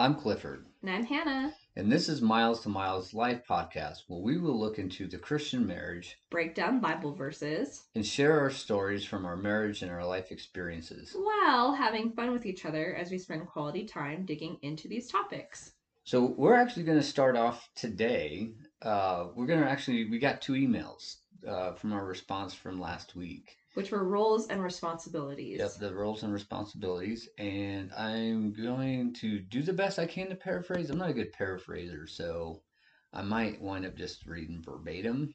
I'm Clifford, And I'm Hannah. and this is Miles to Miles Life Podcast, where we will look into the Christian marriage Break down Bible verses and share our stories from our marriage and our life experiences. while having fun with each other as we spend quality time digging into these topics. So we're actually going to start off today. Uh, we're going to actually we got two emails uh, from our response from last week. Which were roles and responsibilities. Yep, the roles and responsibilities, and I'm going to do the best I can to paraphrase. I'm not a good paraphraser, so I might wind up just reading verbatim.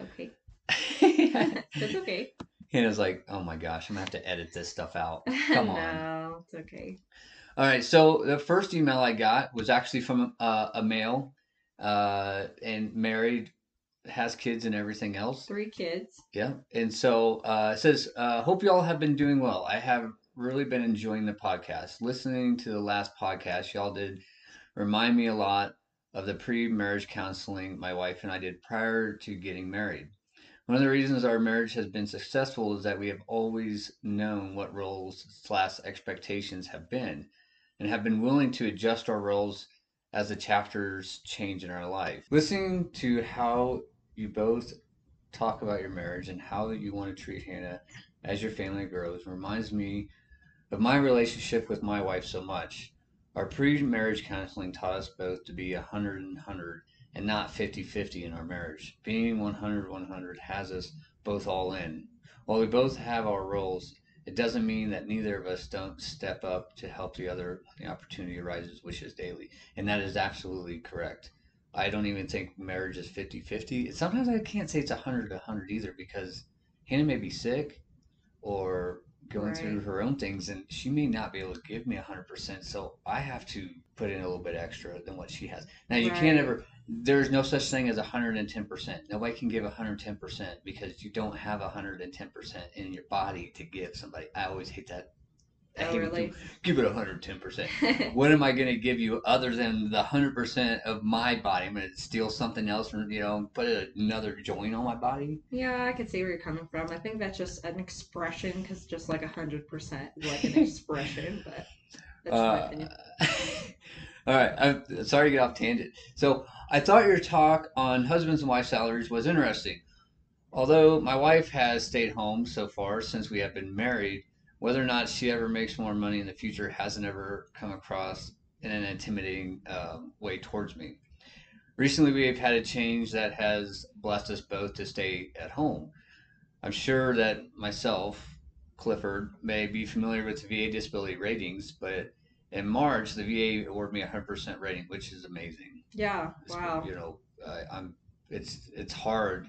Okay. That's okay. And it's like, oh my gosh, I'm gonna have to edit this stuff out. Come on. no, it's okay. All right, so the first email I got was actually from uh, a male, uh, and married, has kids and everything else. Three kids. Yeah. And so uh, it says, uh, Hope you all have been doing well. I have really been enjoying the podcast. Listening to the last podcast y'all did remind me a lot of the pre marriage counseling my wife and I did prior to getting married. One of the reasons our marriage has been successful is that we have always known what roles slash expectations have been and have been willing to adjust our roles as the chapters change in our life. Listening to how you both talk about your marriage and how you want to treat Hannah as your family grows reminds me of my relationship with my wife so much. Our pre marriage counseling taught us both to be 100 and 100 and not 50 50 in our marriage. Being 100 100 has us both all in. While we both have our roles, it doesn't mean that neither of us don't step up to help the other when the opportunity arises, which is daily. And that is absolutely correct. I don't even think marriage is 50 50. Sometimes I can't say it's 100 100 either because Hannah may be sick or going through her own things and she may not be able to give me 100%. So I have to put in a little bit extra than what she has. Now, you can't ever, there's no such thing as 110%. Nobody can give 110% because you don't have 110% in your body to give somebody. I always hate that. Oh, really? Give it 110% what am I going to give you other than the hundred percent of my body? I'm going to steal something else from you know, put another joint on my body. yeah, I can see where you're coming from. I think that's just an expression because just like 100% like an expression, but that's my Uh, opinion. all right, I'm sorry to get off tangent. So I thought your talk on husbands and wife salaries was interesting. Although my wife has stayed home so far since we have been married, whether or not she ever makes more money in the future hasn't ever come across in an intimidating uh, way towards me. Recently, we have had a change that has blessed us both to stay at home. I'm sure that myself, Clifford, may be familiar with the VA disability ratings, but in March, the VA awarded me a 100% rating, which is amazing. Yeah, It's- wow. You know, I'm it's it's hard.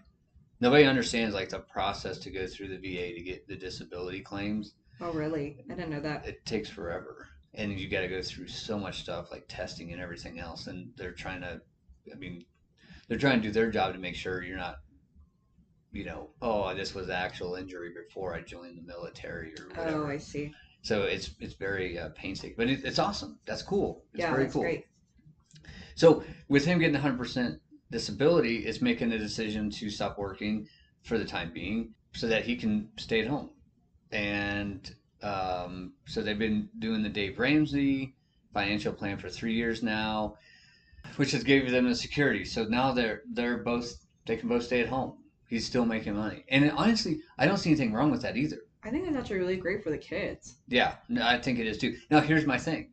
Nobody understands like the process to go through the VA to get the disability claims. Oh, really? I didn't know that. It takes forever, and you got to go through so much stuff like testing and everything else. And they're trying to, I mean, they're trying to do their job to make sure you're not, you know, oh, this was actual injury before I joined the military or whatever. Oh, I see. So it's it's very uh, painstaking, but it, it's awesome. That's cool. It's yeah, very that's cool. great. So with him getting 100% disability, it's making the decision to stop working for the time being so that he can stay at home. And um, so they've been doing the Dave Ramsey financial plan for three years now, which has given them the security. So now they're they're both they can both stay at home. He's still making money, and honestly, I don't see anything wrong with that either. I think that's actually really great for the kids. Yeah, no, I think it is too. Now, here's my thing,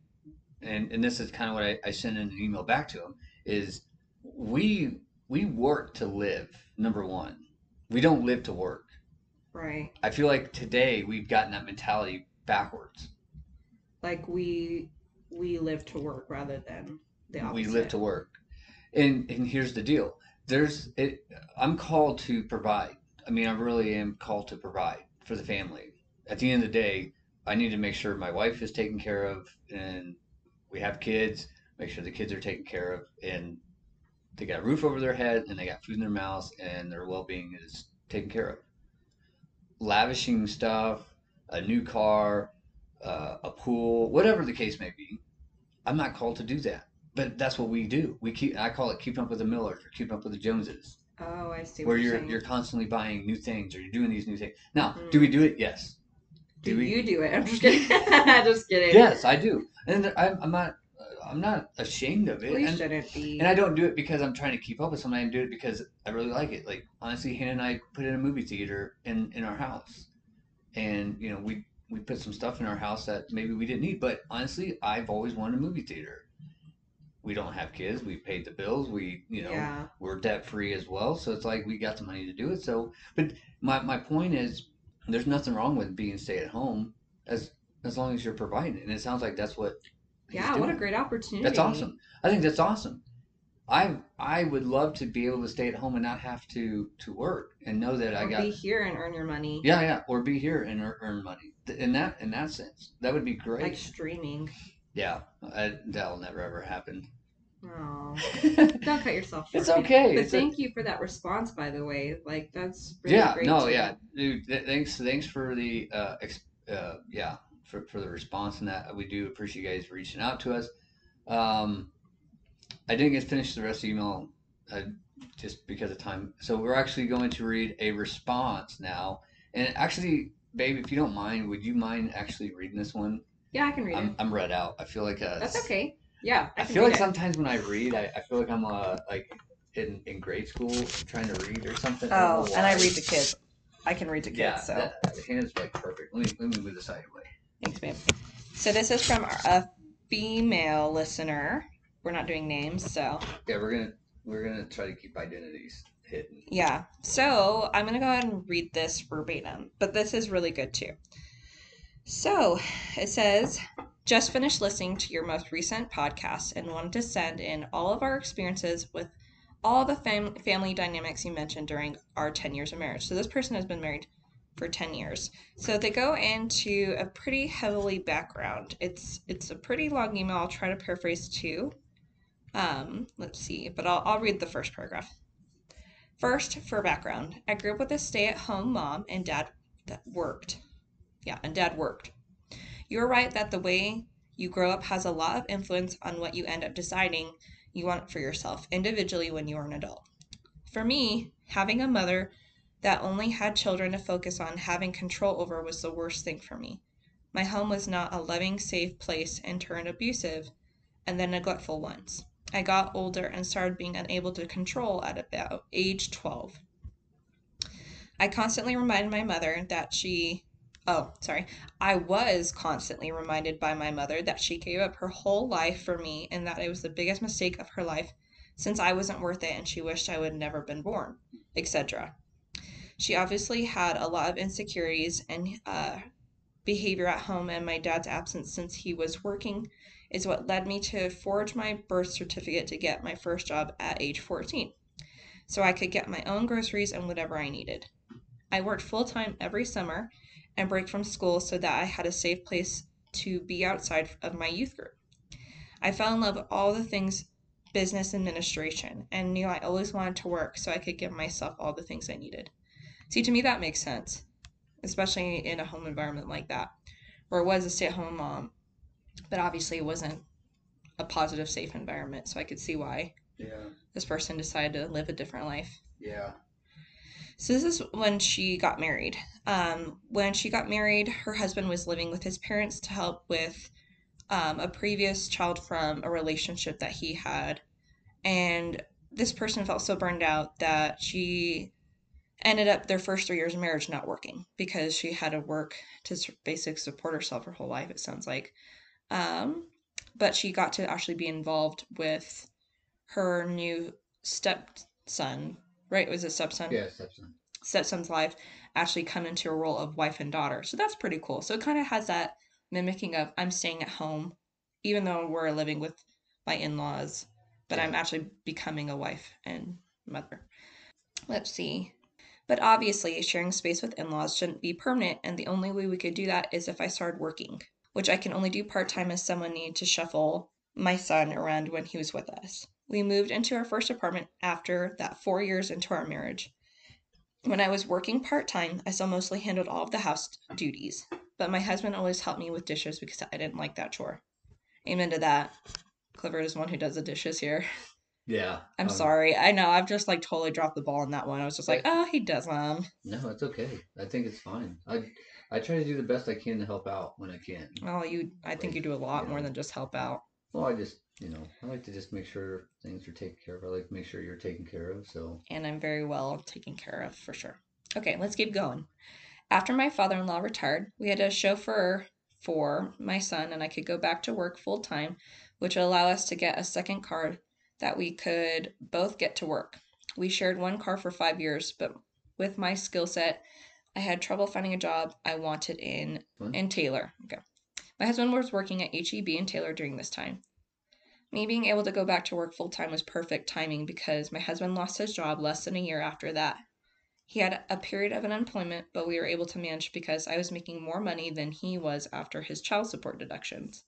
and and this is kind of what I, I sent in an email back to him is we we work to live. Number one, we don't live to work. Right. I feel like today we've gotten that mentality backwards. Like we we live to work rather than the opposite. We live to work, and and here's the deal. There's it. I'm called to provide. I mean, I really am called to provide for the family. At the end of the day, I need to make sure my wife is taken care of, and we have kids. Make sure the kids are taken care of, and they got a roof over their head, and they got food in their mouths, and their well-being is taken care of. Lavishing stuff, a new car, uh, a pool, whatever the case may be. I'm not called to do that, but that's what we do. We keep. I call it keeping up with the Millers or keeping up with the Joneses, Oh, I see. where what you're saying. you're constantly buying new things or you're doing these new things. Now, Mm. do we do it? Yes. do we? you do it? I'm just kidding. just kidding. Yes, I do. And I'm, I'm not. I'm not ashamed of it. And, shouldn't be. and I don't do it because I'm trying to keep up with something. I do it because I really like it. Like honestly, Hannah and I put in a movie theater in in our house, and you know we we put some stuff in our house that maybe we didn't need. But honestly, I've always wanted a movie theater. We don't have kids. We paid the bills. We you know yeah. we're debt free as well. So it's like we got the money to do it. So, but my my point is, there's nothing wrong with being stay at home as as long as you're providing. And it sounds like that's what. Yeah, what a great opportunity. That's awesome. I think that's awesome. I I would love to be able to stay at home and not have to to work and know that I Or got be here and earn your money. yeah yeah or be here and ear- earn money in that in that sense that would be great. Like streaming. yeah, I, that'll never ever happen. Oh. Don't cut yourself short. It's okay. But It's a- thank you for that response, by the way. Like that's really yeah great. no to- yeah dude th- thanks thanks for the uh, ex- uh yeah for, for the response and that we do appreciate you guys reaching out to us um i didn't get to finish the rest of the email uh, just because of time so we're actually going to read a response now and actually babe if you don't mind would you mind actually reading this one Yeah, I can read i'm, it. I'm read out i feel like uh That's okay. Yeah, I, i feel like it. sometimes when i read i, I feel like i'm uh like in, in grade school trying to read or something Oh, know and I read to kids. I can read to kids, Yeah, so that, the hand's like perfect. Let me let me move this out of your way. Thanks, babe. So this is from a female listener. We're not doing names, so Yeah, we're gonna we're gonna try to keep identities hidden. yeah. So I'm gonna go ahead and read this verbatim, but this is really good too. So it says, just finished listening to your most recent podcast and wanted to send in all of our experiences with all the fam- family dynamics you mentioned during our 10 years of marriage. So this person has been married for 10 years. So they go into a pretty heavily background. It's it's a pretty long email. I'll try to paraphrase too. Um, let's see, but I'll, I'll read the first paragraph. First, for background, I grew up with a stay at home mom and dad that worked. Yeah, and dad worked. You're right that the way you grow up has a lot of influence on what you end up deciding you want for yourself individually when you are an adult. For me, having a mother that only had children to focus on having control over was the worst thing for me. My home was not a loving, safe place and turned abusive and then neglectful once. I got older and started being unable to control at about age 12. I constantly reminded my mother that she, oh, sorry, I was constantly reminded by my mother that she gave up her whole life for me and that it was the biggest mistake of her life since I wasn't worth it and she wished I would never been born, etc. She obviously had a lot of insecurities and uh, behavior at home, and my dad's absence since he was working is what led me to forge my birth certificate to get my first job at age 14 so I could get my own groceries and whatever I needed. I worked full time every summer and break from school so that I had a safe place to be outside of my youth group. I fell in love with all the things business administration and knew I always wanted to work so I could give myself all the things I needed. See, to me, that makes sense, especially in a home environment like that, where it was a stay at home mom, but obviously it wasn't a positive, safe environment. So I could see why Yeah, this person decided to live a different life. yeah, So this is when she got married. Um, when she got married, her husband was living with his parents to help with um, a previous child from a relationship that he had, and this person felt so burned out that she ended up their first three years of marriage not working because she had to work to basically support herself her whole life. It sounds like, um, but she got to actually be involved with her new stepson. Right? Was it stepson? yeah. Stepson. stepson's life actually come into a role of wife and daughter. So that's pretty cool. So it kind of has that mimicking of I'm staying at home, even though we're living with my in laws, but I'm actually becoming a wife and mother. Let's see. But obviously, sharing space with in laws shouldn't be permanent, and the only way we could do that is if I started working, which I can only do part time as someone needed to shuffle my son around when he was with us. We moved into our first apartment after that four years into our marriage. When I was working part time, I still mostly handled all of the house duties, but my husband always helped me with dishes because I didn't like that chore. Amen to that. Clifford is one who does the dishes here. Yeah. I'm um, sorry. I know I've just like totally dropped the ball on that one. I was just like, oh, he does them. No, it's okay. I think it's fine. I I try to do the best I can to help out when I can. Oh, you. I think you do a lot more than just help out. Well, I just, you know, I like to just make sure things are taken care of. I like to make sure you're taken care of. So, and I'm very well taken care of for sure. Okay, let's keep going. After my father in law retired, we had a chauffeur for my son, and I could go back to work full time, which would allow us to get a second car that we could both get to work. We shared one car for five years, but with my skill set, I had trouble finding a job I wanted in Fun. in Taylor. Okay. My husband was working at HEB in Taylor during this time. Me being able to go back to work full time was perfect timing because my husband lost his job less than a year after that. He had a period of unemployment, but we were able to manage because I was making more money than he was after his child support deductions.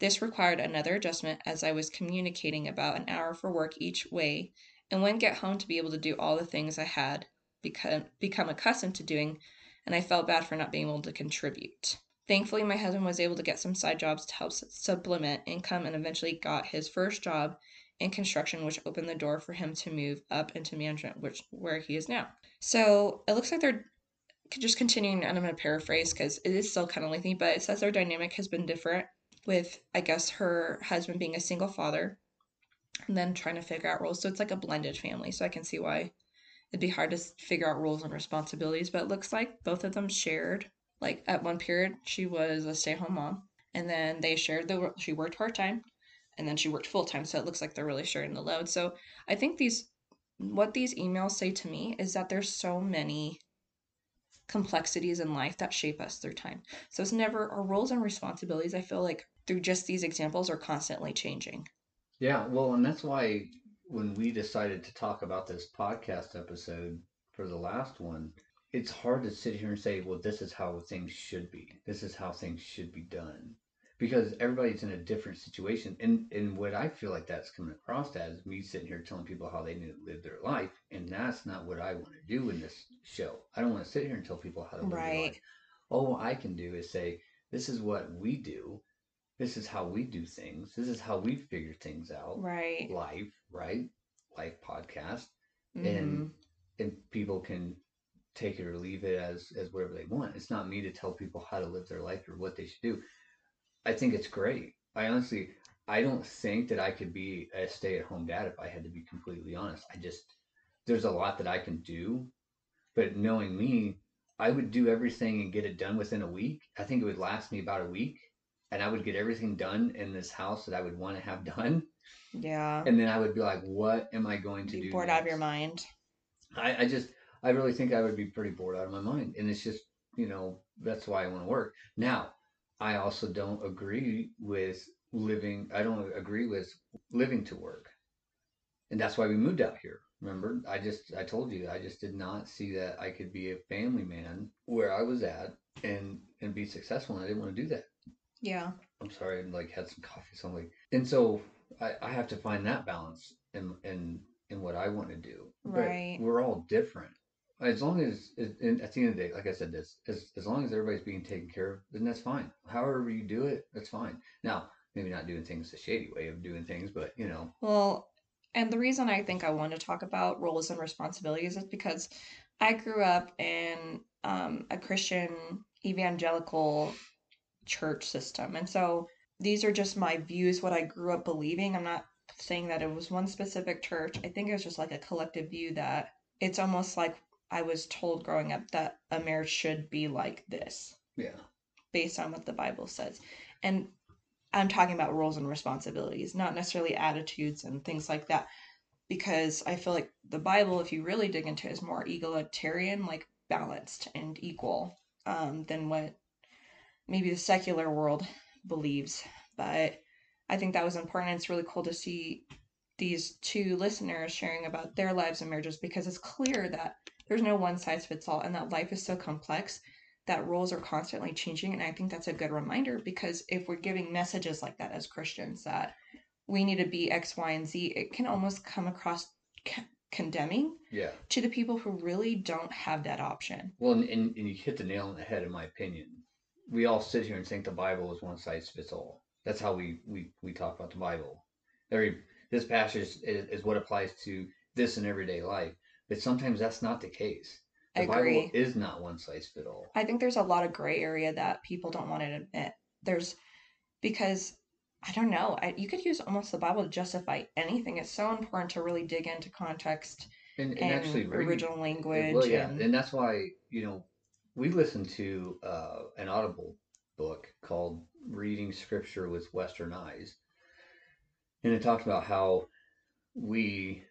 This required another adjustment as I was communicating about an hour for work each way and wouldn't get home to be able to do all the things I had become, become accustomed to doing, and I felt bad for not being able to contribute. Thankfully, my husband was able to get some side jobs to help supplement income and eventually got his first job in construction, which opened the door for him to move up into management, which where he is now. So it looks like they're just continuing, and I'm going to paraphrase because it is still kind of lengthy, but it says their dynamic has been different with, I guess, her husband being a single father and then trying to figure out roles. So it's like a blended family. So I can see why it'd be hard to figure out roles and responsibilities, but it looks like both of them shared like at one period she was a stay-at-home mom and then they shared the she worked part-time and then she worked full-time so it looks like they're really sharing the load so i think these what these emails say to me is that there's so many complexities in life that shape us through time so it's never our roles and responsibilities i feel like through just these examples are constantly changing yeah, well, and that's why when we decided to talk about this podcast episode for the last one, it's hard to sit here and say, well, this is how things should be. This is how things should be done. Because everybody's in a different situation. And and what I feel like that's coming across as me sitting here telling people how they need to live their life. And that's not what I want to do in this show. I don't want to sit here and tell people how to live their right life. All I can do is say, this is what we do. This is how we do things. This is how we figure things out. right Life, right? Life podcast. Mhm. And and people can take it or leave it as as whatever they want. It's not me to tell people how to live their life or what they should do. I think it's great. I honestly I don't think that I could be a stay-at-home dad if I had to be completely honest. I just there's a lot that I can do, but knowing me, I would do everything and get it done within a week. I think it would last me about a week, and I would get everything done in this house that I would want to have done, yeah and then I would be like, "What am I going to be do?" bored out of your mind I, I just I really think I would be pretty bored out of my mind. And it's just, you know, that's why I want to work. Now, I also don't agree with living I don't agree with living to work. And that's why we moved out here. Remember? I just I told you I just did not see that I could be a family man where I was at and and be successful and I didn't want to do that. Yeah I'm sorry, I like had some coffee, so I'm like, and so I, I have to find that balance in in in what I want to do. But Right. we're all different. As long as, at the end of the day, like I said, this as as long as everybody's being taken care of, then that's fine. However you do it, that's fine. Now, maybe not doing things the shady way of doing things, but you know, Well, and the reason I think I want to talk about roles and responsibilities is because I grew up in um, a Christian evangelical church system. And so these are just my views, what I grew up believing. I'm not saying that it was one specific church. I think it was just like a collective view that it's almost like I was told growing up that a marriage should be like this yeah, based on what the Bible says. And I'm talking about roles and responsibilities, not necessarily attitudes and things like that. Because I feel like the Bible, if you really dig into it, is more egalitarian, like balanced and equal um, than what maybe the secular world believes. But I think that was important. It's really cool to see these two listeners sharing about their lives and marriages because it's clear that there's no one size fits all and that life is so complex that roles are constantly changing and i think that's a good reminder because if we're giving messages like that as christians that we need to be x y and z it can almost come across c- condemning yeah. to the people who really don't have that option Well, and, and, and you hit the nail on the head, in my opinion. We all sit here and think the Bible is one size fits all. That's how we we, we talk about the Bible. Every this passage is, is what applies to this in everyday life, but sometimes that's not the case. The I Bible is not one size fits all. i think there's a lot of gray area that people don't want to admit there's because I don't know. I, you could use almost the Bible to justify anything. It's so important to really dig into context and, and, and, actually original language. Well, yeah, and, and that's why you know we listened to uh, an Audible book called "Reading Scripture with Western Eyes," and it talked about how we,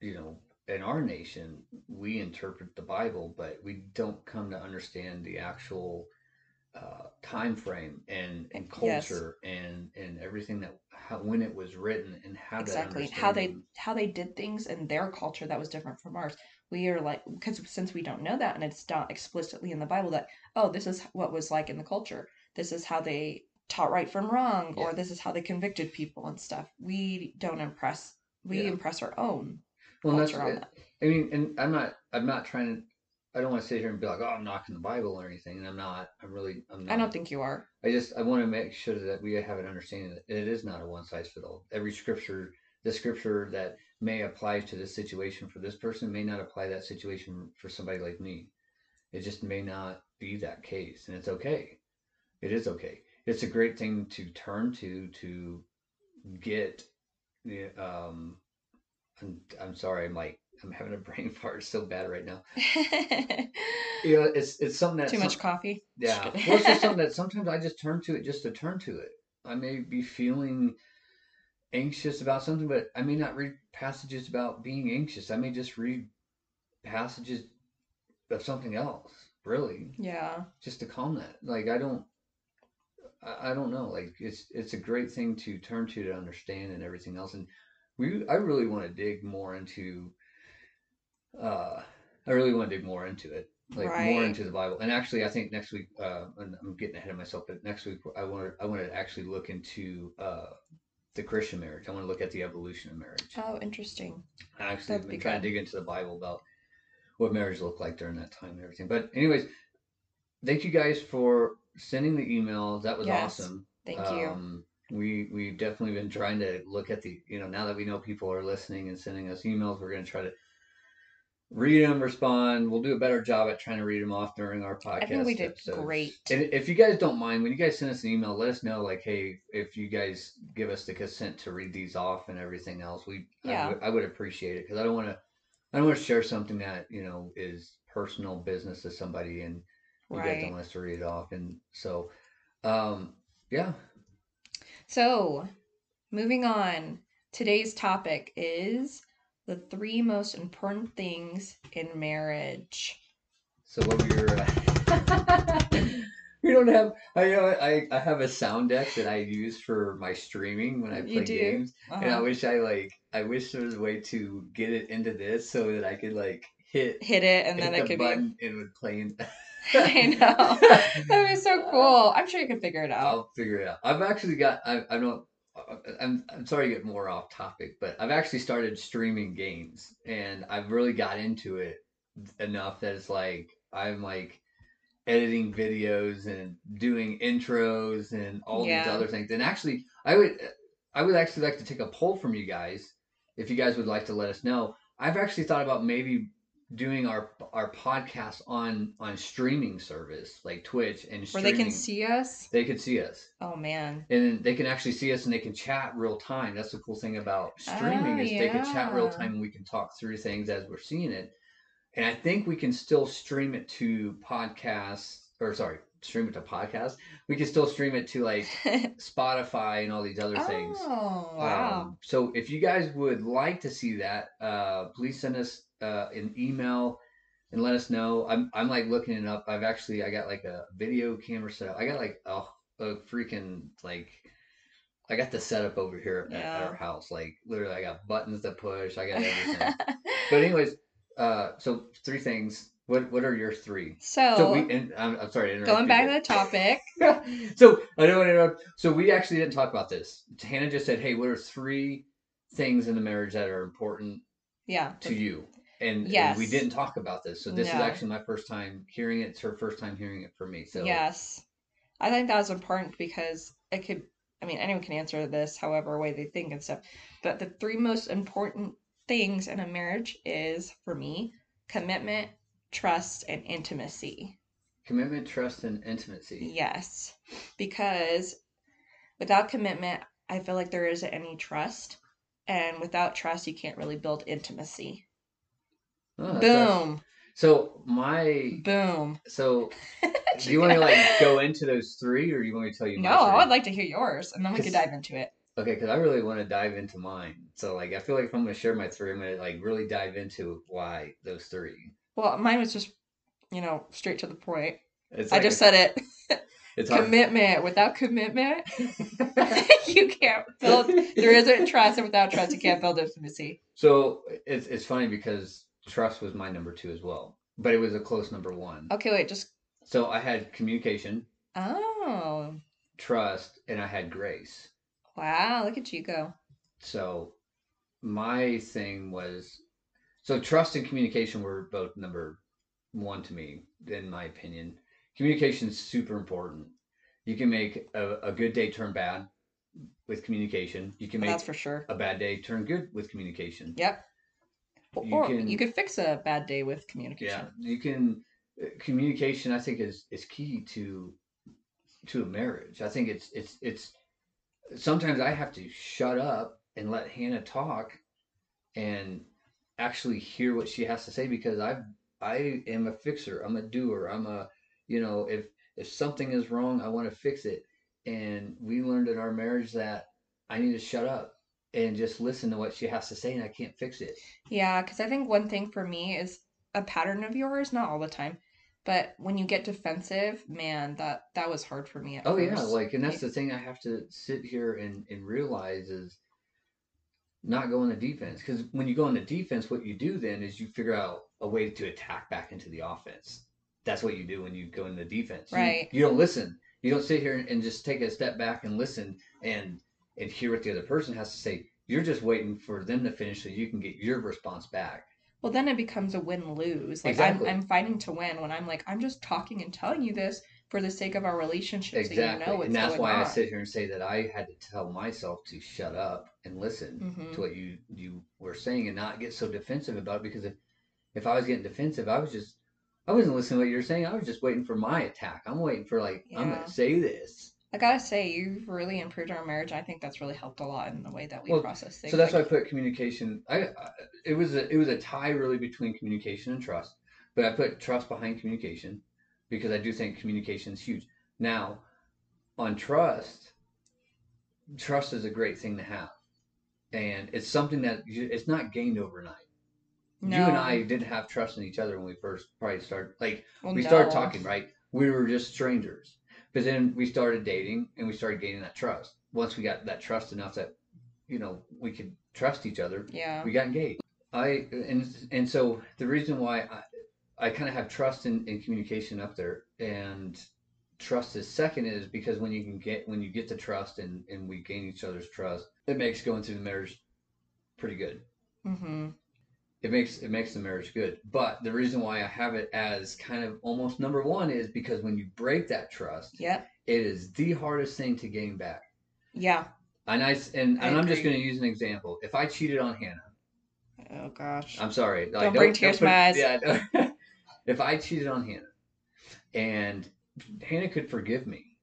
you know, in our nation, we interpret the Bible, but we don't come to understand the actual uh, time frame and, and Yes. culture and and everything that how when it was written and how exactly. How they how they did things in their culture that was different from ours we are like because since we don't know that and it's not explicitly in the bible that oh this is what was like in the culture this is how they taught right from wrong or this is how they convicted people and stuff we don't impress we Yeah. impress our own well, that's culture on it. that I mean, and I'm not, I'm not trying to, I don't want to sit here and be like, oh, I'm knocking the Bible or anything. And I'm not, I'm really, I'm not. i don't think you are I just, I want to make sure that we have an understanding that it is not a one size fits all. Every scripture, the scripture that may apply to this situation for this person may not apply that situation for somebody like me. It just may not be that case. And it's okay. It is okay. It's a great thing to turn to, to get the, um, I'm, I'm sorry, I'm like, I'm having a brain fart so bad right now. You know, it's it's something that's too much coffee yeah. Well, it's just something that sometimes I just turn to it just to turn to it. I may be feeling anxious about something, but I may not read passages about being anxious. I may just read passages of something else, really, yeah just to calm that. Like I don't, I, don't know. Like it's it's a great thing to turn to to understand and everything else. And we, I really want to dig more into. Uh, I really want to dig more into it like more into the Bible. And actually, I think next week, uh, and I'm getting ahead of myself, but next week I want to I want to actually look into uh, the Christian marriage. I want to look at the evolution of marriage. oh interesting I actually that'd been trying good. to dig into the Bible about what marriage looked like during that time and everything. But anyways, thank you guys for sending the emails. That was Yes. awesome. thank you Um, we we've definitely been trying to look at the you know now that we know people are listening and sending us emails, we're going to try to read them, respond. We'll do a better job at trying to read them off during our podcast. i think we did episodes. great And if you guys don't mind, when you guys send us an email, let us know like, hey, if you guys give us the consent to read these off and everything else, we Yeah. I, would, appreciate it because I don't want to I don't want to share something that you know is personal business to somebody and you guys don't want us to read it off. And so, um, yeah, So, moving on, today's topic is the three most important things in marriage. So what were your? Uh, we don't have. I uh, I I have a sound deck that I use for my streaming when I play games, and I Uh-huh. wish I like. I wish there was a way to get it into this so that I could like hit Hit it, and hit then it the could button and would play. In... be. I know. That'd be so cool. I'm sure you can figure it out. I'll figure it out. I've actually got. I I don't. I'm I'm sorry to get more off topic, but I've actually started streaming games, and I've really got into it enough that it's like I'm like editing videos and doing intros and all these other things. And actually, I would I would actually like to take a poll from you guys if you guys would like to let us know. I've actually thought about maybe doing our our podcast on on streaming service like Twitch and Where they can see us. They could see us, Oh man. and they can actually see us, and they can chat real time. That's the cool thing about ah, streaming Oh, is they can chat real time, and we can talk through things as we're seeing it. And I think we can still stream it to podcasts, or sorry, stream it to podcasts. We can still stream it to like Spotify and all these other things. Oh wow. Um, so if you guys would like to see that, uh, please send us uh, an email and let us know. I'm I'm like looking it up. I've actually I got like a video camera set up. I got like a, a freaking like I got the setup over here at, at our house. Like literally, I got buttons to push. I got everything. but anyways, uh, so three things. What what are your three? so, So we and I'm, I'm sorry to interrupt. going back to the topic. so I don't want to interrupt. So we actually didn't talk about this. Hannah just said, "Hey, what are three things in the marriage that are important Yeah. to you?" And, and we didn't talk about this. So this is actually my first time hearing it. It's her first time hearing it from me. So Yes. I think that was important because it could, I mean, anyone can answer this however way they think and stuff. But the three most important things in a marriage is, for me, commitment, trust, and intimacy. commitment, trust, and intimacy. Yes. Because without commitment, I feel like there isn't any trust. And without trust, you can't really build intimacy. Oh, Boom. So my Boom. so do you want to like go into those three, or you want me to tell you? No, I would like to hear yours, and then we could dive into it. Okay, because I really want to dive into mine. So like, I feel like if I'm going to share my three, I'm going to like really dive into why those three. Well, mine was just, you know, straight to the point. It's I like just a- said it. it's hard. commitment. Without commitment, you can't build. There isn't trust, and without trust, you can't build intimacy. so it's it's funny because trust was my number two as well, but it was a close number one. Okay, wait, just. So I had communication, Oh, trust, and I had grace. wow! Look at you go. So my thing was so trust and communication were both number one to me, in my opinion. Communication is super important. You can make a, a good day turn bad with communication. You can make that's for sure. a bad day turn good with communication. Yep. You or can- you could fix a bad day with communication. Yeah, you can. uh, Communication, I think, is is key to to a marriage. I think it's it's it's. Sometimes I have to shut up and let Hannah talk, and actually hear what she has to say because I I am a fixer. I'm a doer. I'm a you know if if something is wrong, I want to fix it. And we learned in our marriage that I need to shut up and just listen to what she has to say, and I can't fix it. Yeah, because I think one thing for me is a pattern of yours, not all the time, but when you get defensive, man, that that was hard for me at Oh yeah, like and that's the thing I have to sit here and, and realize is not go on the defense. Because when you go on the defense, what you do then is you figure out a way to attack back into the offense. That's what you do when you go in the defense. You- Right. You, don't listen. You don't sit here and, and just take a step back and listen and and hear what the other person has to say. You're just waiting for them to finish so you can get your response back. Well, then it becomes a win lose. Like Exactly. I'm, I'm fighting to win when I'm like, I'm just talking and telling you this for the sake of our relationship, so you Exactly. know and that's why on. I sit here and say that I had to tell myself to shut up and listen. Mhm. to what you you were saying and not get so defensive about it because if if I was getting defensive, I was just I wasn't listening to what you were saying. I was just waiting for my attack. I'm waiting for like I'm gonna say this. I gotta say, you've really improved our marriage. I think that's really helped a lot in the way that we Well, process things. So that's why I put communication. I, I it was a it was a tie really between communication and trust, but I put trust behind communication because I do think communication is huge. Now, on trust, trust is a great thing to have, and it's something that you, it's not gained overnight. no, you and I didn't have trust in each other when we first probably started. Like well, we started talking, right? We were just strangers, but then we started dating and we started gaining that trust. Once we got that trust enough that you know we could trust each other, Yeah. we got engaged. I and and so the reason why I I kind of have trust in, in communication up there and trust is second is because when you can get when you get the trust and and we gain each other's trust, it makes going through the marriage pretty good Mm-hmm. it makes it makes the marriage good. But the reason why I have it as kind of almost number one is because when you break that trust, Yep. it is the hardest thing to gain back. Yeah. And I and, I and I'm just going to use an example. If I cheated on Hannah, Oh gosh. I'm sorry. like, Don't bring tears to my eyes. Yeah. if I cheated on Hannah, and Hannah could forgive me,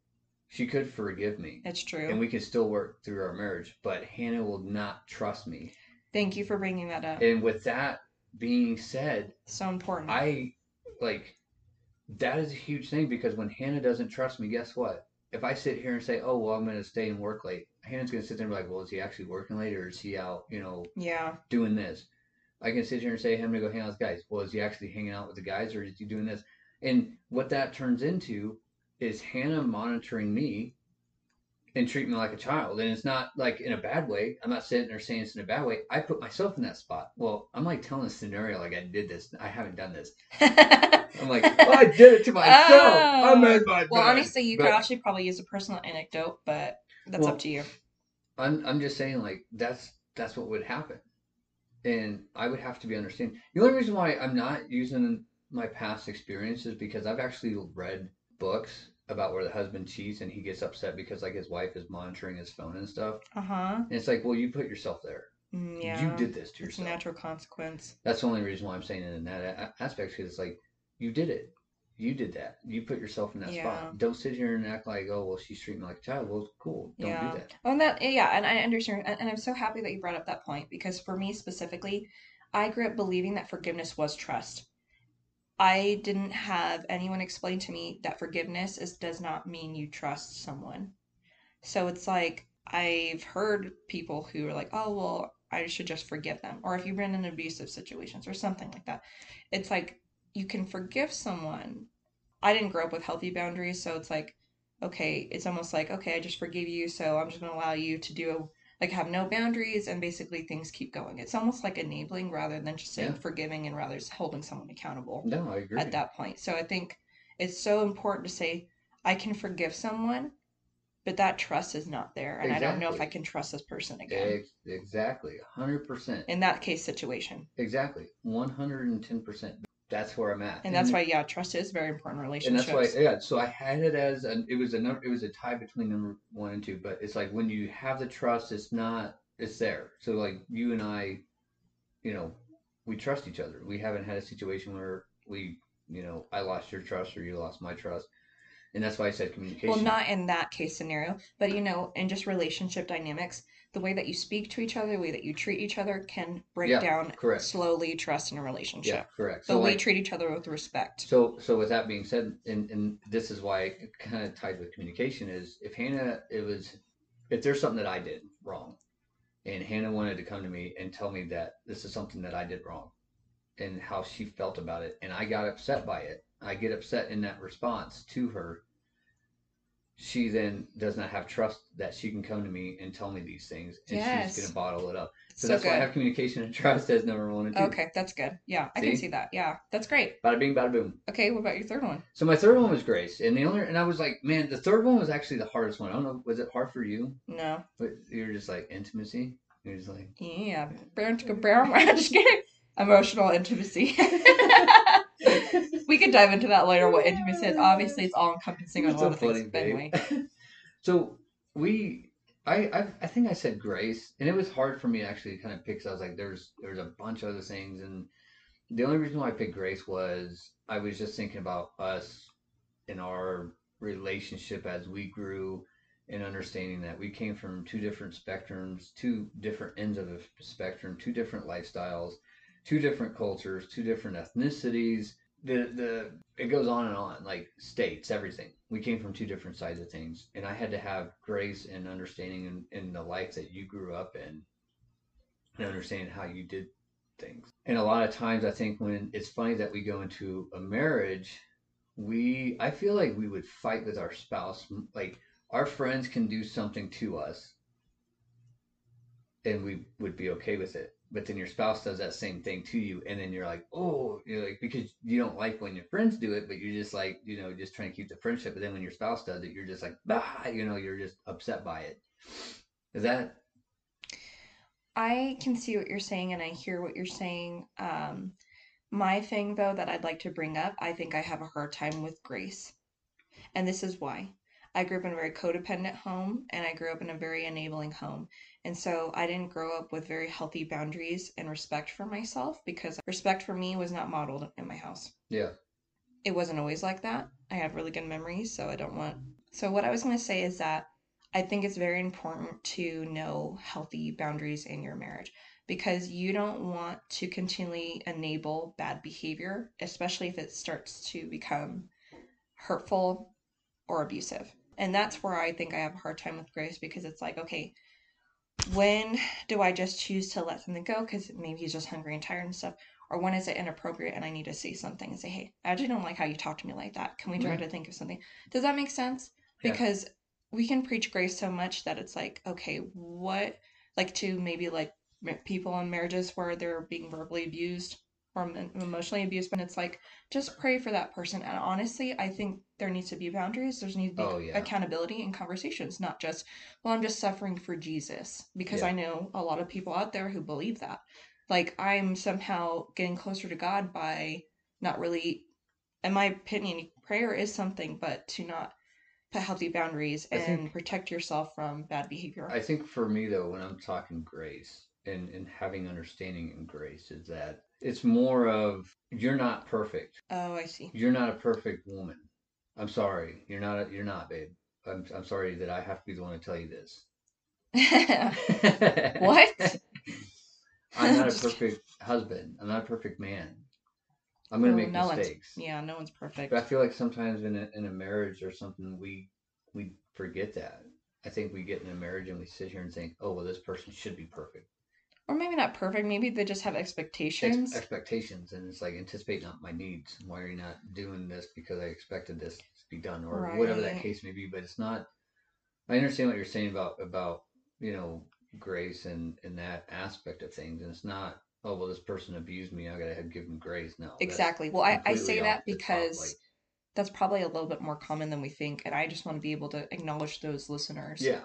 she could forgive me, It's true. and we could still work through our marriage. But Hannah will not trust me. Thank you for bringing that up. And with that being said, so important. I like that is a huge thing because when Hannah doesn't trust me, guess what? If I sit here and say, "Oh, well, I'm going to stay and work late," Hannah's going to sit there and be like, "Well, is he actually working late, or is he out, you know, yeah. doing this?" I can sit here and say, "I'm going to go hang out with guys." Well, is he actually hanging out with the guys, or is he doing this? And what that turns into is Hannah monitoring me and treating me like a child. And it's not like in a bad way. I'm not sitting there saying it's in a bad way. I put myself in that spot. Well, I'm like telling a scenario like I did this. I haven't done this. I'm like, oh, I did it to myself. Oh. made my well, bed." honestly, you But could actually probably use a personal anecdote, but that's Well, up to you. I'm I'm just saying like that's that's what would happen, and I would have to be understanding. The only reason why I'm not using my past experiences because I've actually read books about where the husband cheats and he gets upset because like his wife is monitoring his phone and stuff. Uh huh. And it's like, well, you put yourself there. Mm, yeah. You did this to It's a yourself. natural consequence. That's the only reason why I'm saying it in that aspect because it's like you did it. You did that. You put yourself in that Yeah. spot. Don't sit here and act like, oh, well, she's treating me like a child. Well, cool. Don't Yeah. do that. Oh, and that yeah, and I understand, and, and I'm so happy that you brought up that point because for me specifically, I grew up believing that forgiveness was trust. I didn't have anyone explain to me that forgiveness is does not mean you trust someone. So it's like I've heard people who are like, "Oh, well, I should just forgive them," or if you've been in abusive situations or something like that. It's like you can forgive someone. I didn't grow up with healthy boundaries, so it's like okay, it's almost like, okay, I just forgive you, so I'm just going to allow you to do, like, have no boundaries, and basically things keep going. It's almost like enabling rather than just saying Yeah. forgiving and rather holding someone accountable No, I agree. at that point. So I think it's so important to say, I can forgive someone, but that trust is not there, and I don't know if I can trust this person again. Exactly. 100%. In that case situation. Exactly. 110%. That's where I'm at. And that's why, yeah, trust is very important in and that's why yeah so i had it as an it was a number it was a tie between number one and two but it's like when you have the trust it's not it's there. So like you and i you know we trust each other. We haven't had a situation where we you know i lost your trust or you lost my trust and that's why i said communication Well, not in that case scenario, but you know, in just relationship dynamics, the way that you speak to each other, the way that you treat each other can break Yeah, down correct. slowly trust in a relationship. yeah correct But so we treat each other with respect. So, so with that being said, and, and this is why it kind of tied with communication is if Hannah, it was, if there's something that I did wrong, and Hannah wanted to come to me and tell me that this is something that I did wrong, and how she felt about it, and I got upset by it, I get upset in that response to her. She then does not have trust that she can come to me and tell me these things, and Yes. she's gonna bottle it up. So, So, that's why I have communication and trust as number one and two. Okay, that's good. Yeah, I can See? see that. Yeah, that's great. Bada bing, bada boom. Okay, what about your third one? So my third one was Grace, and the only and I was like, man, the third one was actually the hardest one. I don't know, was it hard for you? No. But you're just like intimacy. You're just like, Yeah. Brown to brown. I'm just kidding. Emotional intimacy. we could dive into that later. What intimacy is? Obviously, it's all encompassing on a You're lot of so things. anyway, so we, I, I, I think I said Grace, and it was hard for me to actually kind of pick. 'cause I was like, there's, there's a bunch of other things, and the only reason why I picked Grace was I was just thinking about us in our relationship as we grew and understanding that we came from two different spectrums, two different ends of the spectrum, two different lifestyles, two different cultures, two different ethnicities. The the it goes on and on, like states, everything. We came from two different sides of things, and I had to have grace and understanding in, in the life that you grew up in, and understand how you did things. And a lot of times, I think when it's funny that we go into a marriage, we I feel like we would fight with our spouse, like our friends can do something to us and we would be okay with it but then your spouse does that same thing to you and then you're like oh you're like because you don't like when your friends do it but you're just like you know just trying to keep the friendship but then when your spouse does it you're just like bah you know you're just upset by it is that I can see what you're saying and I hear what you're saying. Um, my thing, though, that I'd like to bring up, I think I have a hard time with grace. And this is why. I grew up in a very codependent home and I grew up in a very enabling home. And so I didn't grow up with very healthy boundaries and respect for myself because respect for me was not modeled in my house. yeah It wasn't always like that. I have really good memories, so I don't want. So, what I was going to say is that I think it's very important to know healthy boundaries in your marriage because you don't want to continually enable bad behavior, especially if it starts to become hurtful or abusive. And that's where I think I have a hard time with grace because it's like, okay, when do I just choose to let something go because maybe he's just hungry and tired and stuff? Or when is it inappropriate and I need to say something and say, hey, I actually don't like how you talk to me like that. Can we try Yeah. to think of something? Does that make sense? Yeah. Because we can preach grace so much that it's like, okay, what, like to maybe like people in marriages where they're being verbally abused or emotionally abused, but it's like, just pray for that person. And honestly, I think there needs to be boundaries. There's needs to be Oh, yeah. accountability and conversations, not just, well, I'm just suffering for Jesus. Because Yeah. I know a lot of people out there who believe that. Like, I'm somehow getting closer to God by not really, in my opinion, prayer is something, but to not put healthy boundaries and think- protect yourself from bad behavior. I think for me though, when I'm talking grace and and having understanding in grace, is that it's more of you're not perfect. Oh, I see. You're not a perfect woman. I'm sorry. You're not. A, you're not, babe. I'm. I'm sorry that I have to be the one to tell you this. What? I'm not a perfect husband. I'm not a perfect man. I'm gonna Oh, make no mistakes. yeah, no one's perfect. But I feel like sometimes in a in a marriage or something, we we forget that. I think we get in a marriage and we sit here and think, oh well, this person should be perfect. Or maybe not perfect. Maybe they just have Ex- expectations. expectations, and it's like anticipate not my needs. Why are you not doing this because I expected this to be done, or whatever that case may be. But it's not. I understand what you're saying about about you know grace and and that aspect of things, and it's not. Oh well, this person abused me. I gotta have give them grace. No, that's Exactly. Well, I, I say that top, because like- that's probably a little bit more common than we think, and I just want to be able to acknowledge those listeners. Yeah.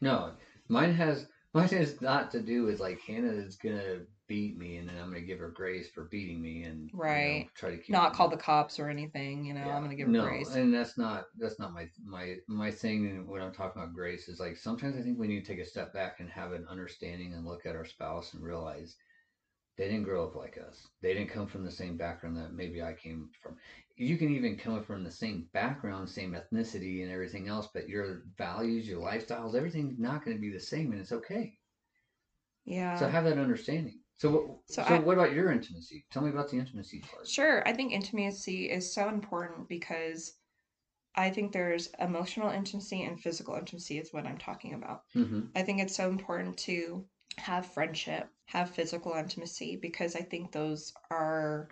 No, mine has mine has not to do with like Hannah is gonna beat me, and then I'm gonna give her grace for beating me, and you know, Right. try to keep Not call the cops or anything. You know, Yeah. I'm gonna give her no, grace. and that's not that's not my my my thing. When I'm talking about grace is like sometimes I think we need to take a step back and have an understanding and look at our spouse and realize they didn't grow up like us. They didn't come from the same background that maybe I came from. You can even come from the same background, same ethnicity, and everything else, but your values, your lifestyles, everything's not going to be the same, and it's okay. Yeah. So have that understanding. So, what, So so, I- what about your intimacy? Tell me about the intimacy part. Sure. I think intimacy is so important because I think there's emotional intimacy and physical intimacy is what I'm talking about. hmm I think it's so important to have friendship, have physical intimacy, because I think those are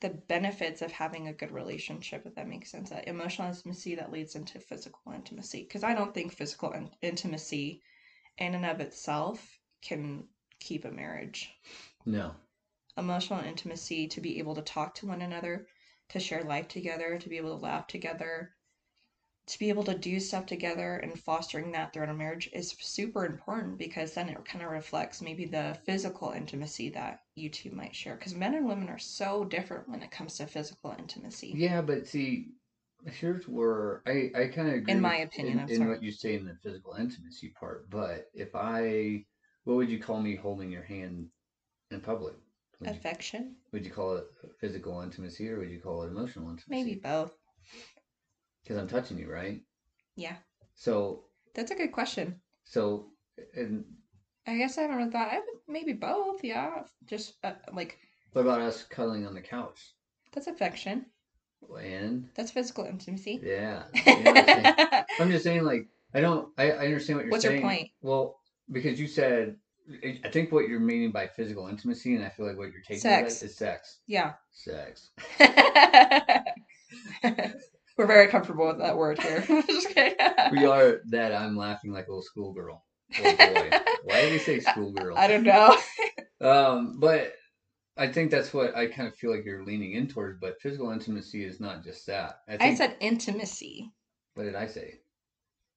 the benefits of having a good relationship, if that makes sense. That emotional intimacy that leads into physical intimacy. Because I don't think physical in- intimacy in and of itself can keep a marriage. No. Emotional intimacy to be able to talk to one another, to share life together, to be able to laugh together, to be able to do stuff together and fostering that throughout a marriage is super important because then it kind of reflects maybe the physical intimacy that you two might share because men and women are so different when it comes to physical intimacy Yeah, but see, here's where I, I kind of agree. In my with- opinion, in, in what you say in the physical intimacy part. But if I, what would you call me holding your hand in public? Would you, affection would you call it physical intimacy or would you call it emotional intimacy? maybe both because I'm touching you, right? yeah So, that's a good question so, and i guess i haven't really thought i would maybe both yeah just uh, like what about us cuddling on the couch? that's affection And that's physical intimacy yeah, what I'm just saying, like, I don't, I, I understand what you're What's your point? Well, because you said, I think what you're meaning by physical intimacy, and I feel like what you're taking Sex. Is sex. yeah Sex. We're very comfortable with that word here. We are that. I'm laughing like a little schoolgirl. Or boy. Why did we say schoolgirl? I don't know. Um, but I think that's what I kind of feel like you're leaning in towards. But physical intimacy is not just that. I, I said intimacy. What did I say?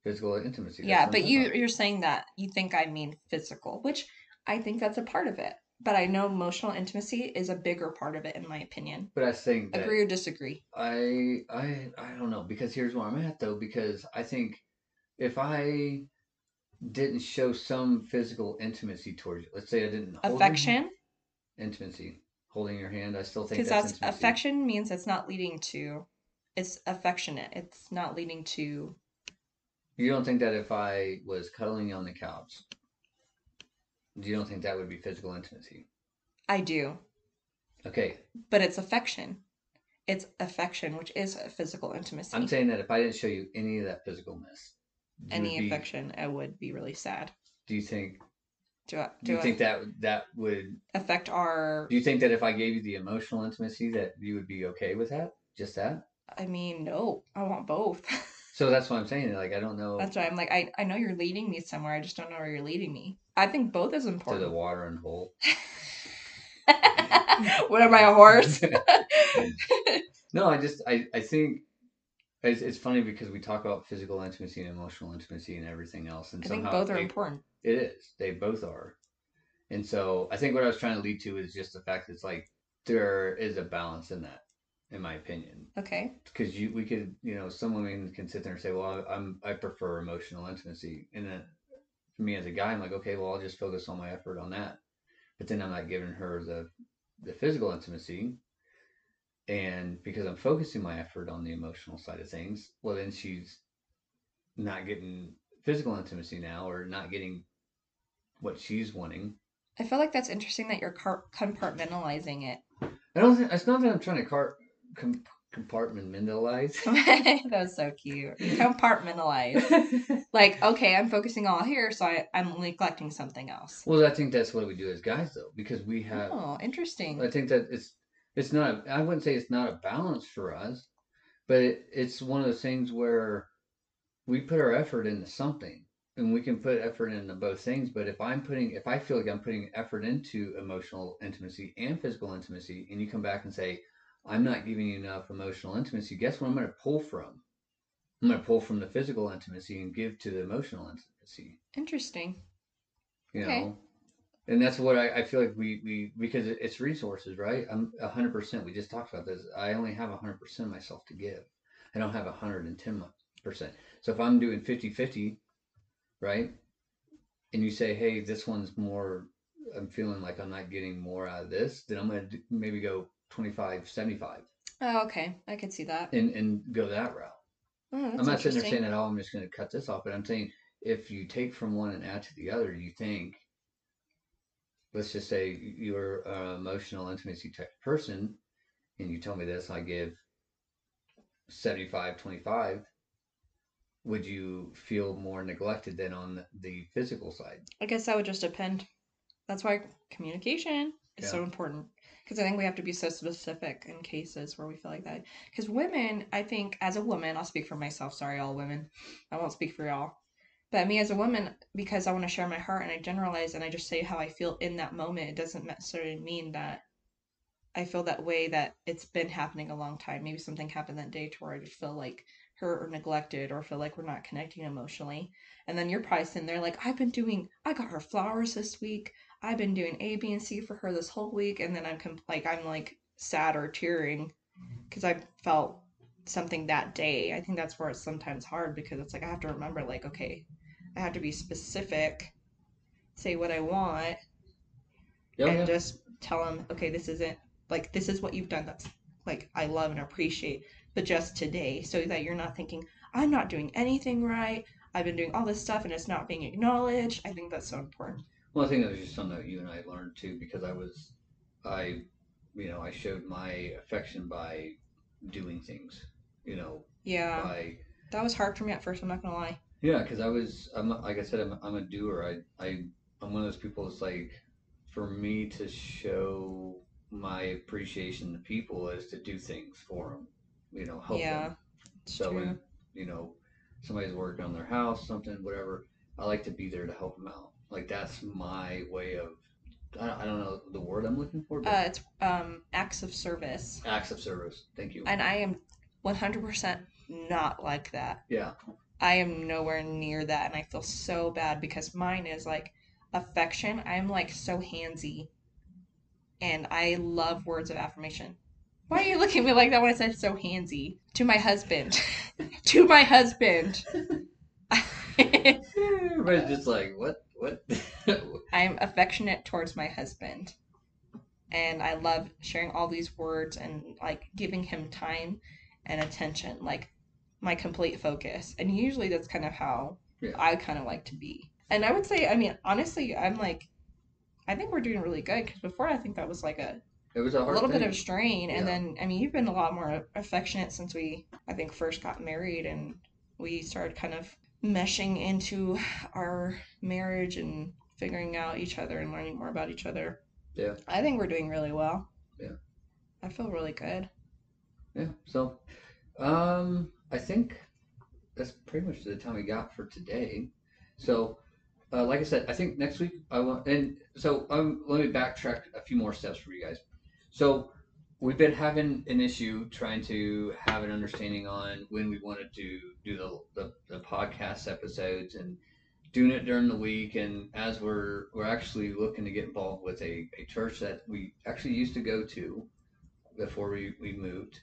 Physical intimacy. Yeah, but you about. you're saying that you think I mean physical, which I think that's a part of it. But I know emotional intimacy is a bigger part of it, in my opinion. But I think that Agree or disagree? I I I don't know because here's where I'm at though because I think if I didn't show some physical intimacy towards you, let's say I didn't Affection, intimacy, holding your hand, I still think because that's, that's, affection means it's not leading to. It's affectionate. It's not leading to. You don't think that if I was cuddling you on the couch, you don't think that would be physical intimacy? I do, Okay, but it's affection. It's affection, which is a physical intimacy. I'm saying that if I didn't show you any of that physicalness, Any be- affection, I would be really sad. Do you think? Do I, Do do you I think that that would? affect our? Do you think that if I gave you the emotional intimacy, that you would be okay with that? Just that? I mean, no, I want both. So that's what I'm saying. Like I don't know That's why I'm like, I, I know you're leading me somewhere. I just don't know where you're leading me. I think both is important. to the water and hole. what am I, a horse? no, I just I I think it's, it's funny because we talk about physical intimacy and emotional intimacy and everything else, and I think both are they- important. It is. They both are. And so I think what I was trying to lead to is just the fact that it's like there is a balance in that, in my opinion. Okay. Because you, we could, you know, some women can sit there and say, "Well, I- I'm, I prefer emotional intimacy," and then for me as a guy, I'm like, okay, well, I'll just focus all my effort on that. But then I'm not giving her the, the physical intimacy, and because I'm focusing my effort on the emotional side of things, well, then she's not getting physical intimacy now, or not getting what she's wanting. I feel like that's interesting that you're car- compartmentalizing it. I don't think it's not that I'm trying to car- com- compartmentalize. that was so cute. Compartmentalize. like, okay, I'm focusing all here, so I, I'm neglecting something else. well, I think that's what we do as guys, though, because we have. Oh, interesting. I think that it's it's not. I wouldn't say it's not a balance for us, but it, it's one of those things where we put our effort into something, and we can put effort into both things. But if I'm putting, if I feel like I'm putting effort into emotional intimacy and physical intimacy, and you come back and say, I'm not giving you enough emotional intimacy, guess what I'm going to pull from? I'm going to pull from the physical intimacy and give to the emotional intimacy. Interesting. You Okay. know, and that's what I, I feel like we, we because it's resources, right? I'm a hundred percent. We just talked about this. I only have a hundred percent of myself to give. I don't have a hundred and ten percent. So if I'm doing 50-50, right? And you say, hey, this one's more. I'm feeling like I'm not getting more out of this. Then I'm going to maybe go 25, 75 Oh, okay. I can see that. and and go that route. Oh, I'm not sitting there saying at all I'm just going to cut this off, but I'm saying if you take from one and add to the other, you think, let's just say you're an emotional intimacy type person, and you tell me this, I give 75, 25, would you feel more neglected than on the, the physical side? I guess that would just depend. That's why communication is so important. Because I think we have to be so specific in cases where we feel like that. Because women, I think, as a woman, I'll speak for myself. Sorry, all women. I won't speak for y'all. But me as a woman, because I want to share my heart and I generalize and I just say how I feel in that moment, it doesn't necessarily mean that I feel that way that it's been happening a long time. Maybe something happened that day to where I just feel like hurt or neglected or feel like we're not connecting emotionally. And then you're probably sitting there like, I've been doing, I got her flowers this week. I've been doing A, B, and C for her this whole week. And then I'm com- like, I'm like sad or tearing mm-hmm. because I felt something that day. I think that's where it's sometimes hard because it's like I have to remember, like, okay, I have to be specific, say what I want, Yeah, and yeah. just tell them, okay, this isn't like this is what you've done. That's like I love and appreciate, but just today, so that you're not thinking I'm not doing anything right. I've been doing all this stuff and it's not being acknowledged. I think that's so important. Well, I think that was just something that you and I learned too, because I was, I, you know, I showed my affection by doing things, you know, Yeah, by that was hard for me at first. I'm not gonna lie. Yeah, because I was, I'm like I said, I'm, I'm a doer. I, I, I'm one of those people. It's like, for me to show my appreciation to people is to do things for them, you know, help Yeah, them. So true. when you know somebody's working on their house, something, whatever, I like to be there to help them out. Like that's my way of, I don't, I don't know the word I'm looking for, but Uh, it's um acts of service, acts of service. Thank you. and I am 100% not like that. yeah, I am nowhere near that, and I feel so bad because mine is like affection. I'm like so handsy, and I love words of affirmation. Why are you looking at me like that when I said so handsy? To my husband. to my husband. everybody's just like, what, what? I'm affectionate towards my husband. And I love sharing all these words and like giving him time and attention, like my complete focus. And usually that's kind of how Yeah. I kind of like to be. And I would say, I mean, honestly, I'm like, I think we're doing really good because before I think that was like a, it was a a little bit of strain. And Yeah. then, I mean, you've been a lot more affectionate since we, I think, first got married and we started kind of meshing into our marriage and figuring out each other and learning more about each other. Yeah. I think we're doing really well. Yeah. I feel really good. Yeah. So, um, I think that's pretty much the time we got for today. So, uh, like I said, I think next week I want, and so um, let me backtrack a few more steps for you guys. So, we've been having an issue trying to have an understanding on when we wanted to do the, the, the podcast episodes and doing it during the week and as we're we're actually looking to get involved with a, a church that we actually used to go to before we, we moved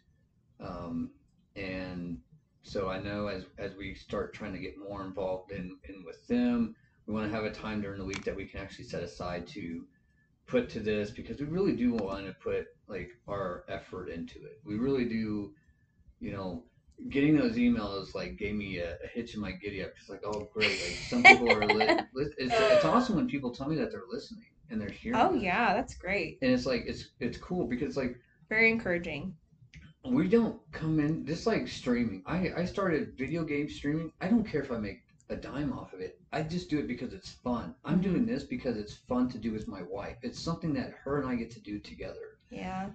um, and so I know as as we start trying to get more involved in, in with them, we want to have a time during the week that we can actually set aside to put to this because we really do want to put like our effort into it. We really do, you know, getting those emails like gave me a, a hitch in my giddy up. It's like, oh great, like some people are. Li- li- it's, it's awesome when people tell me that they're listening and they're hearing. Oh us. yeah, that's great. And it's like it's it's cool because like Very encouraging. we don't come in just like streaming. I I started video game streaming. I don't care if I make a dime off of it. I just do it because it's fun. I'm mm-hmm. doing this because it's fun to do with my wife. It's something that her and I get to do together. Yeah.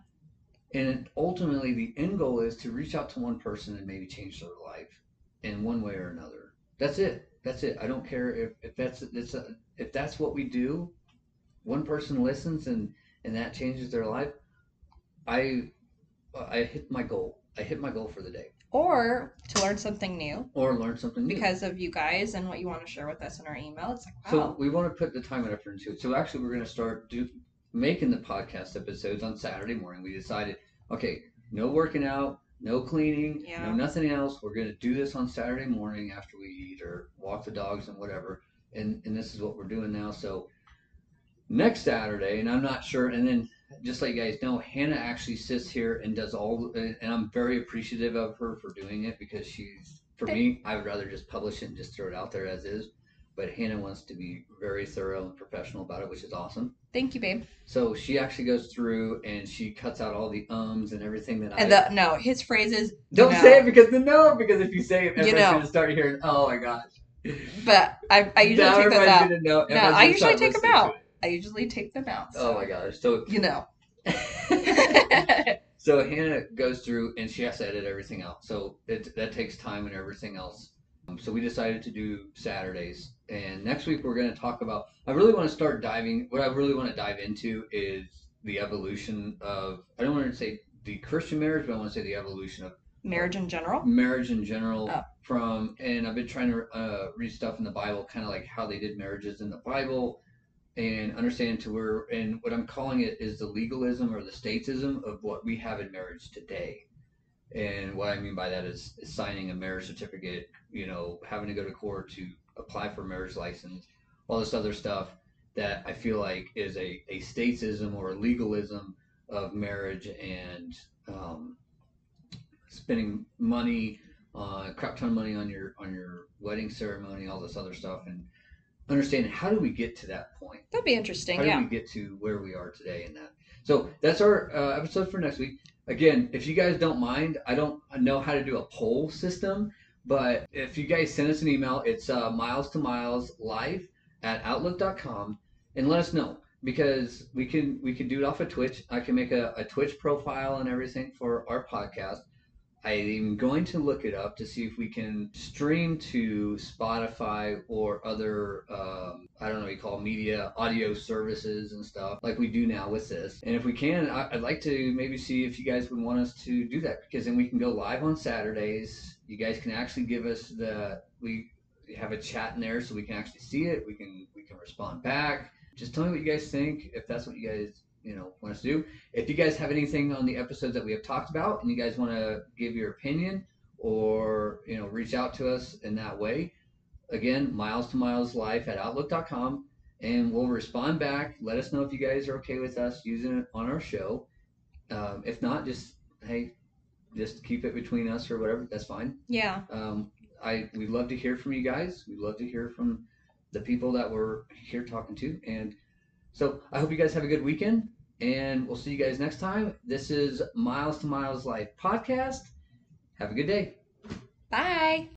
And ultimately, the end goal is to reach out to one person and maybe change their life in one way or another. That's it. That's it. I don't care if, if that's it's a, if that's what we do. One person listens and and that changes their life. I I hit my goal. I hit my goal for the day, Or to learn something new or learn something new. because of you guys and what you want to share with us in our email. It's like So we want to put the time and effort into it. So actually, we're going to start do, making the podcast episodes on Saturday morning. We decided, okay, no working out, no cleaning, Yeah. no nothing else. We're going to do this on Saturday morning after we eat or walk the dogs and whatever. And and this is what we're doing now. So next Saturday, and I'm not sure. And then just let you guys know, Hannah actually sits here and does all, and I'm very appreciative of her for doing it because she's. For me, I would rather just publish it and just throw it out there as is but Hannah wants to be very thorough and professional about it, which is awesome. Thank you, babe. So she actually goes through and she cuts out all the ums and everything that And I the no, his phrases. don't no. say it because the no, because if you say it, You everyone's know. gonna start hearing, oh my gosh. But I, I usually Now take them out. gonna know- No, I usually take them out. I usually take them out. Oh my gosh. So You know. so Hannah goes through and she has to edit everything out. So it, that takes time and everything else. Um, so we decided to do Saturdays. And next week we're going to talk about. I really want to start diving. What I really want to dive into is the evolution of. I don't want to say the Christian marriage, but I want to say the evolution of Marriage in general. marriage in general. Oh. From and I've been trying to uh, read stuff in the Bible, kind of like how they did marriages in the Bible, and understand to where and what I'm calling it is the legalism or the statism of what we have in marriage today. And what I mean by that is, is signing a marriage certificate, you know, having to go to court to apply for a marriage license, all this other stuff that I feel like is a, a statism or a legalism of marriage and um, spending money, uh, crap ton of money on your on your wedding ceremony, all this other stuff, and understanding how do we get to that point? That'd be interesting. How do Yeah. we get to where we are today in that? So that's our uh, episode for next week. Again, if you guys don't mind, I don't know how to do a poll system, but if you guys send us an email, it's uh, miles to miles life at outlook.com and let us know because we can we can do it off of Twitch. I can make a, a Twitch profile and everything for our podcast. I'm going to look it up to see if we can stream to Spotify or other, um, I don't know what you call media, audio services and stuff like we do now with this. And if we can, I- I'd like to maybe see if you guys would want us to do that because then we can go live on Saturdays. You guys can actually give us the, we have a chat in there so we can actually see it. We can, we can respond back. Just tell me what you guys think if that's what you guys, you know, want us to do if you guys have anything on the episodes that we have talked about and you guys want to give your opinion or you know reach out to us in that way again miles to miles life at outlook.com and we'll respond back let us know if you guys are okay with us using it on our show um, if not just hey just keep it between us or whatever. That's fine. Yeah. Um, I we'd love to hear from you guys. We'd love to hear from the people that we're here talking to. And so I hope you guys have a good weekend, and we'll see you guys next time. This is Miles to Miles Life podcast. Have a good day. Bye.